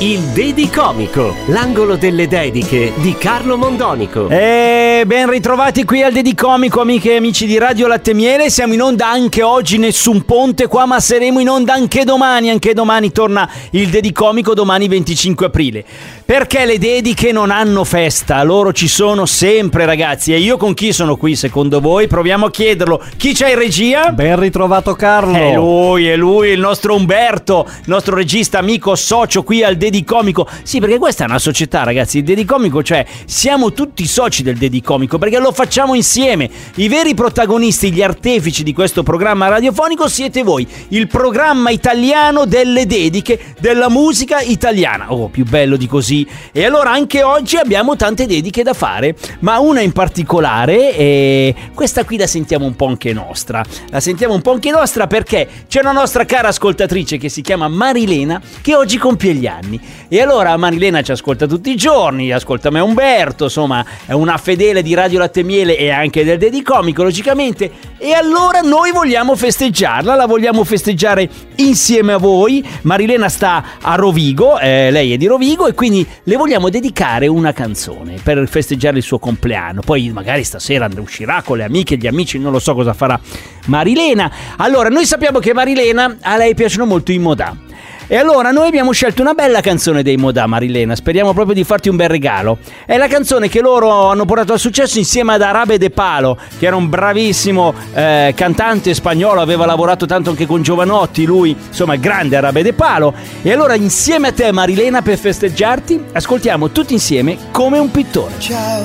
Il Dedicomico, l'angolo delle dediche di Carlo Mondonico. E ben ritrovati qui al Dedicomico, amiche e amici di Radio Latte Miele. Siamo in onda anche oggi, nessun ponte qua, ma saremo in onda anche domani. Anche domani torna il Dedicomico, domani 25 aprile. Perché le dediche non hanno festa? Loro ci sono sempre, ragazzi. E io con chi sono qui, secondo voi? Proviamo a chiederlo. Chi c'è in regia? Ben ritrovato Carlo. È lui, è lui, il nostro Umberto, il nostro regista, amico, socio qui al Dedicomico. Sì, perché questa è una società, ragazzi. Il Dedicomico, cioè, siamo tutti soci del Dedicomico perché lo facciamo insieme. I veri protagonisti, gli artefici di questo programma radiofonico siete voi. Il programma italiano delle dediche della musica italiana. Oh, più bello di così. E allora anche oggi abbiamo tante dediche da fare, ma una in particolare, e questa qui la sentiamo un po' anche nostra. La sentiamo un po' anche nostra perché c'è una nostra cara ascoltatrice che si chiama Marilena che oggi compie gli anni. E allora Marilena ci ascolta tutti i giorni, ascolta me Umberto, insomma è una fedele di Radio Latte Miele e anche del Dedicomico logicamente. E allora noi vogliamo festeggiarla, la vogliamo festeggiare insieme a voi. Marilena sta a Rovigo, eh, lei è di Rovigo e quindi le vogliamo dedicare una canzone per festeggiare il suo compleanno. Poi magari stasera uscirà con le amiche gli amici, non lo so cosa farà Marilena. Allora, noi sappiamo che Marilena a lei piacciono molto i modà. E allora noi abbiamo scelto una bella canzone dei Modà, Marilena. Speriamo proprio di farti un bel regalo. È la canzone che loro hanno portato al successo insieme ad Arabe De Palo, che era un bravissimo eh, cantante spagnolo, aveva lavorato tanto anche con Giovanotti, lui, insomma, grande Arabe De Palo. E allora insieme a te, Marilena, per festeggiarti, ascoltiamo tutti insieme come un pittore. Ciao,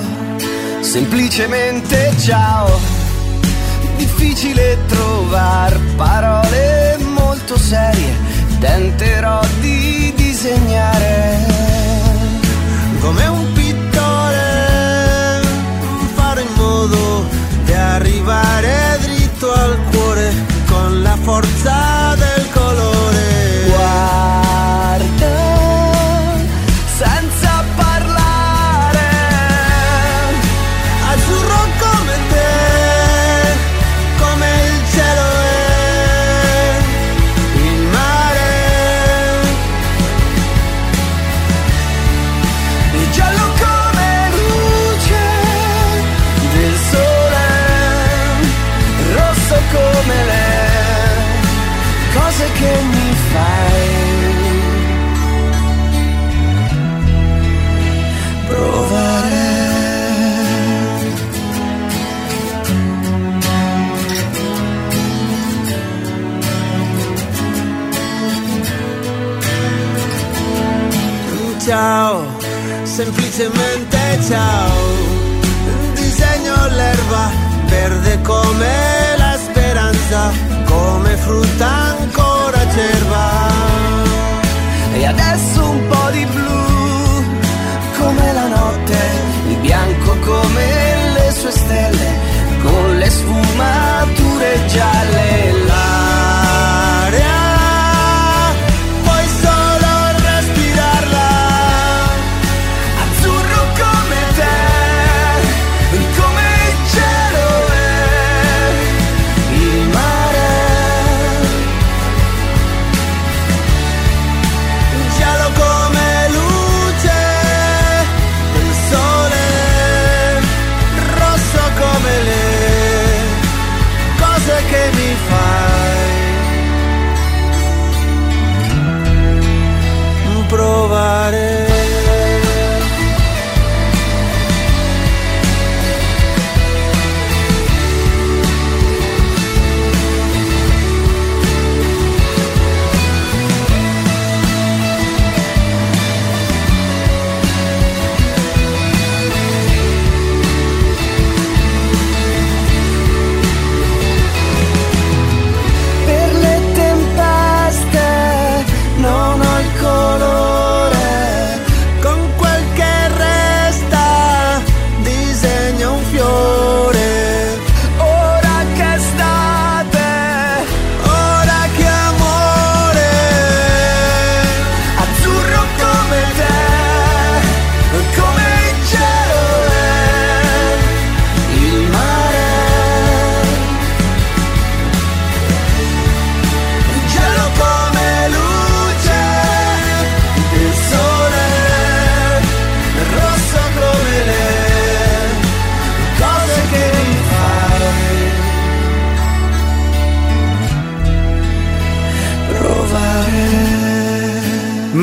semplicemente ciao. Difficile trovare semplicemente ciao. Disegno l'erba verde come la speranza, come frutta ancora cerva. E adesso un po' di blu, come la notte, il bianco come le sue stelle, con le sfumature gialle.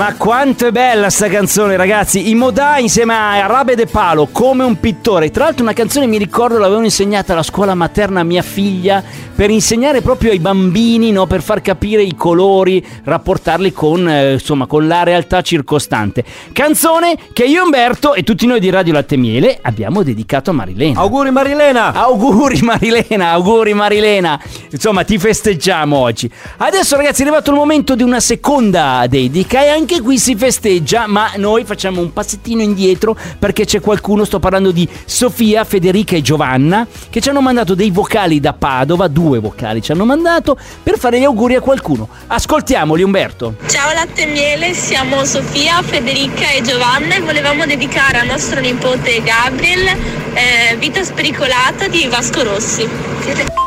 Ma quanto è bella sta canzone, ragazzi! I Modà insieme a Rabe De Palo, come un pittore. Tra l'altro, una canzone mi ricordo l'avevano insegnata alla scuola materna a mia figlia per insegnare proprio ai bambini, no? per far capire i colori, rapportarli con, eh, insomma, con la realtà circostante. Canzone che io, Umberto e tutti noi di Radio Latte Miele abbiamo dedicato a Marilena. Auguri Marilena! Auguri Marilena, auguri Marilena. Insomma, ti festeggiamo oggi. Adesso ragazzi è arrivato il momento di una seconda dedica e anche qui si festeggia, ma noi facciamo un passettino indietro perché c'è qualcuno, sto parlando di Sofia, Federica e Giovanna, che ci hanno mandato dei vocali da Padova, due vocali ci hanno mandato per fare gli auguri a qualcuno. Ascoltiamoli Umberto. Ciao latte e miele, siamo Sofia, Federica e Giovanna e volevamo dedicare a nostro nipote Gabriel eh, Vita spericolata di Vasco Rossi.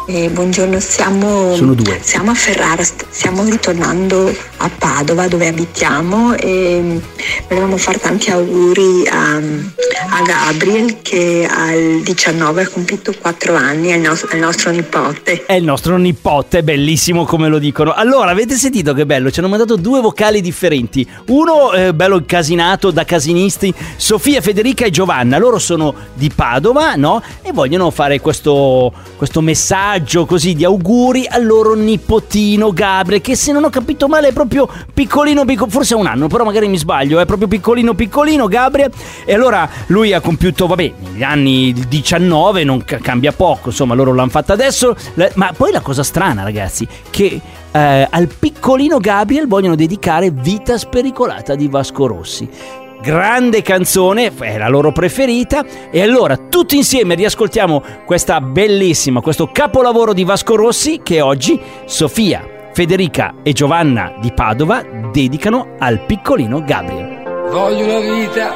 Eh, buongiorno, siamo, siamo a Ferrara, st- stiamo ritornando a Padova dove abitiamo e volevamo fare tanti auguri a, a Gabriel che al 19 ha compiuto 4 anni, è il, nos- è il nostro nipote. È il nostro nipote, bellissimo come lo dicono. Allora, avete sentito che bello? Ci hanno mandato due vocali differenti. Uno eh, bello incasinato da casinisti, Sofia, Federica e Giovanna. Loro sono di Padova, no? E vogliono fare questo, questo messaggio così di auguri al loro nipotino Gabriel, che se non ho capito male è proprio piccolino, picco- forse ha un anno, però magari mi sbaglio, è proprio piccolino, piccolino Gabriel. E allora lui ha compiuto, vabbè, negli anni 19, non ca- cambia poco, insomma, loro l'hanno fatta adesso. Ma poi la cosa strana, ragazzi, che eh, al piccolino Gabriel vogliono dedicare Vita spericolata di Vasco Rossi. Grande canzone, è la loro preferita. E allora tutti insieme riascoltiamo questa bellissima, questo capolavoro di Vasco Rossi che oggi Sofia, Federica e Giovanna di Padova dedicano al piccolino Gabriel. Voglio una vita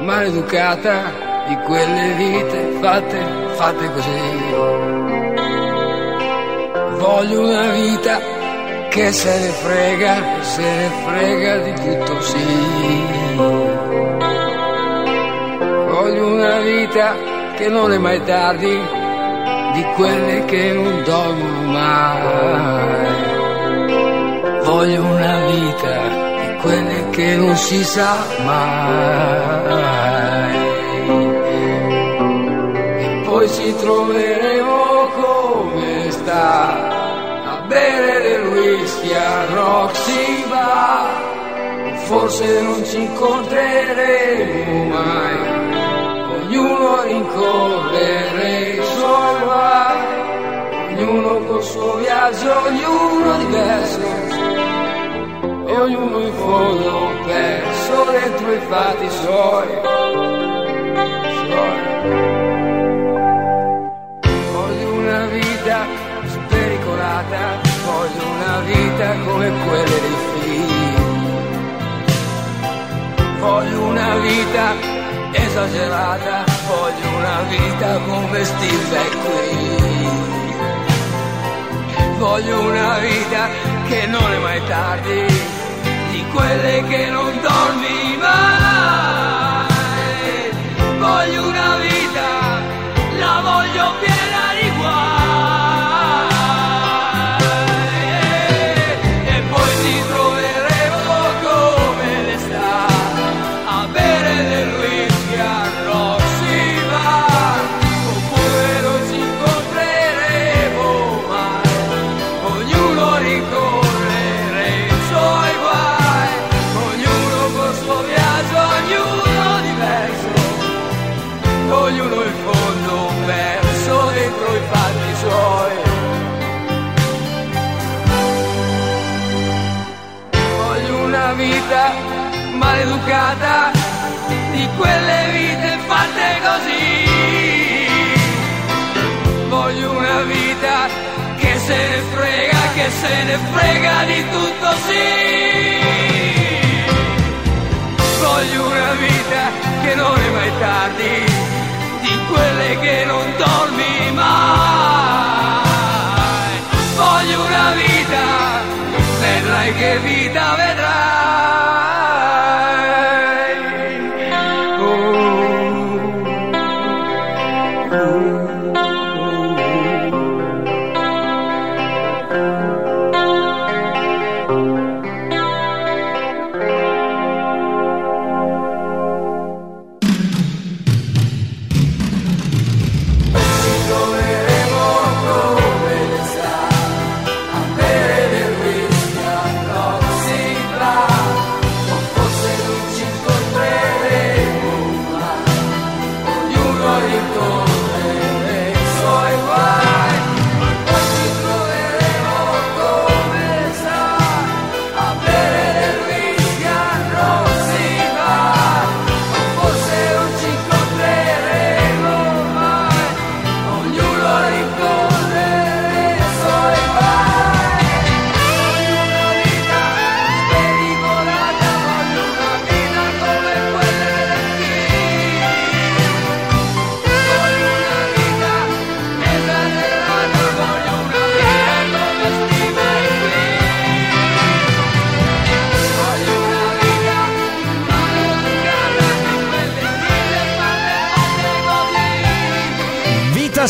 maleducata di quelle vite fatte, fatte così. Voglio una vita che se ne frega, se ne frega di tutto sì. Voglio una vita che non è mai tardi, di quelle che non dormono mai. Voglio una vita di quelle che non si sa mai. E poi ci troveremo come sta a bere del whisky a Roxy Bar. Forse non ci incontreremo mai, ognuno rincorrere i suoi guai, ognuno col suo viaggio, ognuno diverso e ognuno in fondo perso dentro i fatti suoi. suoi. Voglio una vita spericolata, voglio una vita come quelle Voglio una vita esagerata, voglio una vita come Steve qui. Voglio una vita che non è mai tardi, di quelle che non dormi mai. Voglio una vita, di tutto sì. Voglio una vita che non è mai tardi, di quelle che non dormi mai. Voglio una vita, vedrai che vita vedrai.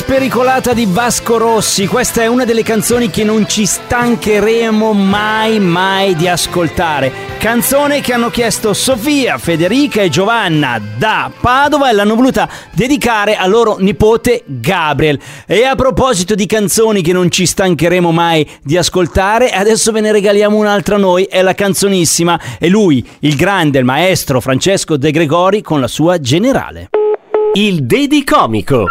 Spericolata di Vasco Rossi, questa è una delle canzoni che non ci stancheremo mai mai di ascoltare. Canzone che hanno chiesto Sofia, Federica e Giovanna da Padova e l'hanno voluta dedicare a loro nipote Gabriel. E a proposito di canzoni che non ci stancheremo mai di ascoltare, adesso ve ne regaliamo un'altra noi, è la canzonissima, è lui, il grande, il maestro Francesco De Gregori con la sua generale. Il Dedi Comico.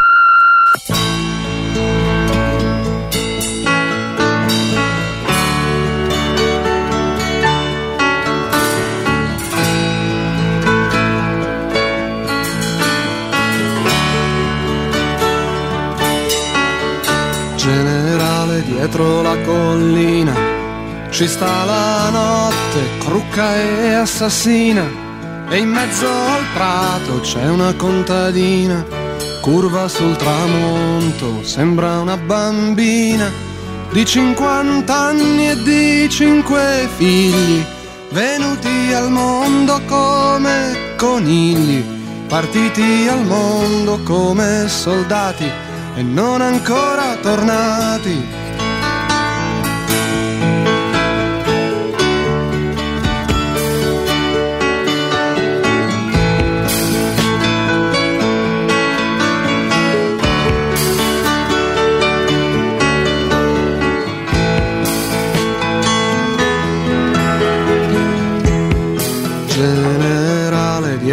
Generale dietro la collina ci sta la notte, crucca e assassina, e in mezzo al prato c'è una contadina, curva sul tramonto, sembra una bambina di 50 anni e di cinque figli, venuti al mondo come conigli, partiti al mondo come soldati e non ancora tornati.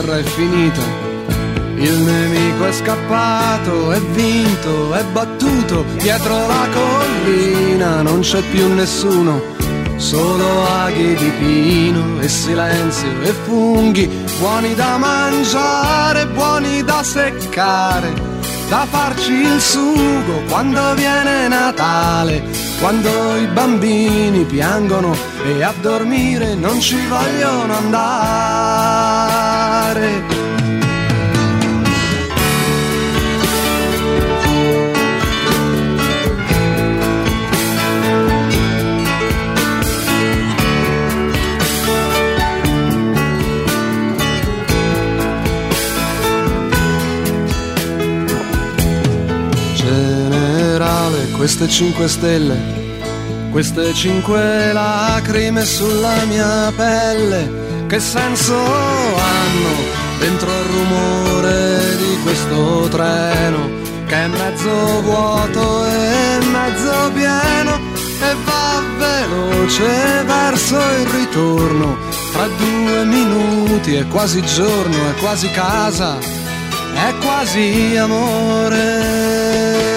Guerra è finita, il nemico è scappato, è vinto, è battuto, dietro la collina non c'è più nessuno, solo aghi di pino e silenzio e funghi, buoni da mangiare, buoni da seccare, da farci il sugo quando viene Natale, quando i bambini piangono e a dormire non ci vogliono andare. Queste cinque stelle, queste cinque lacrime sulla mia pelle, che senso hanno dentro il rumore di questo treno, che è mezzo vuoto e mezzo pieno, e va veloce verso il ritorno, tra due minuti è quasi giorno, è quasi casa, è quasi amore.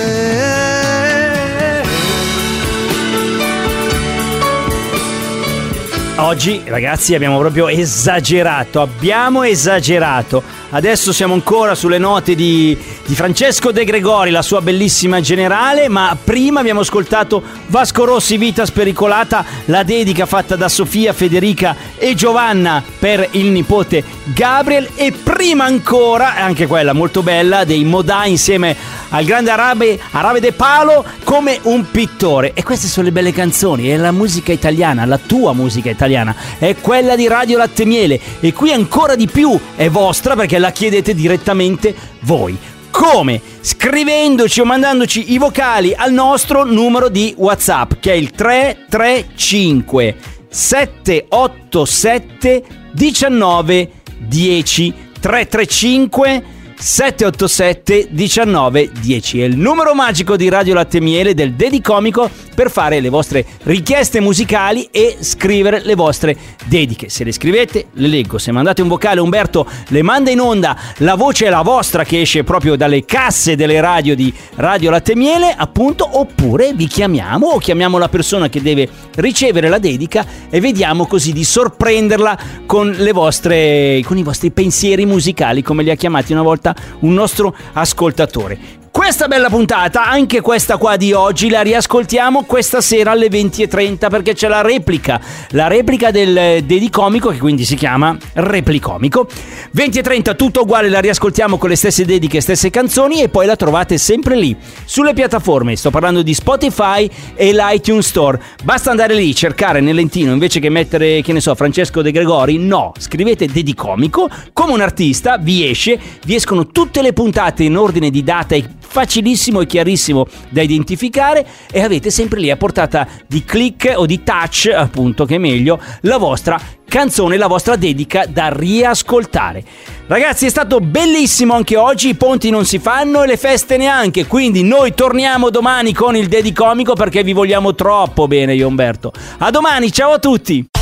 Oggi ragazzi abbiamo proprio esagerato, abbiamo esagerato. Adesso siamo ancora sulle note di, di Francesco De Gregori, la sua bellissima generale, ma prima abbiamo ascoltato Vasco Rossi, Vita spericolata, la dedica fatta da Sofia, Federica e Giovanna per il nipote Gabriel e prima ancora, anche quella molto bella, dei Modà insieme al grande Arabe, Arabe De Palo come un pittore. E queste sono le belle canzoni, è la musica italiana, la tua musica italiana, è quella di Radio Latte Miele e qui ancora di più è vostra perché la chiedete direttamente voi. Come? Scrivendoci o mandandoci i vocali al nostro numero di WhatsApp che è il 335 787 19 10 335 787 19 10. È il numero magico di Radio Latte Miele del Dedicomico per fare le vostre richieste musicali e scrivere le vostre dediche. Se le scrivete, le leggo. Se mandate un vocale, Umberto le manda in onda. La voce è la vostra che esce proprio dalle casse delle radio di Radio Latte Miele, appunto, oppure vi chiamiamo o chiamiamo la persona che deve ricevere la dedica e vediamo così di sorprenderla con vostre con i vostri pensieri musicali, come li ha chiamati una volta un nostro ascoltatore. Questa bella puntata, anche questa qua di oggi, la riascoltiamo questa sera alle 20.30 perché c'è la replica, la replica del Dedicomico che quindi si chiama Replicomico. 20.30 tutto uguale, la riascoltiamo con le stesse dediche, stesse canzoni e poi la trovate sempre lì, sulle piattaforme, sto parlando di Spotify e l'iTunes Store. Basta andare lì, cercare nel lentino invece che mettere, che ne so, Francesco De Gregori, no, scrivete Dedicomico, come un artista vi esce, vi escono tutte le puntate in ordine di data e facilissimo e chiarissimo da identificare e avete sempre lì a portata di click o di touch, appunto, che è meglio, la vostra canzone, la vostra dedica da riascoltare. Ragazzi, è stato bellissimo anche oggi, i ponti non si fanno e le feste neanche, quindi noi torniamo domani con il Dedicomico perché vi vogliamo troppo bene io Umberto. A domani, ciao a tutti!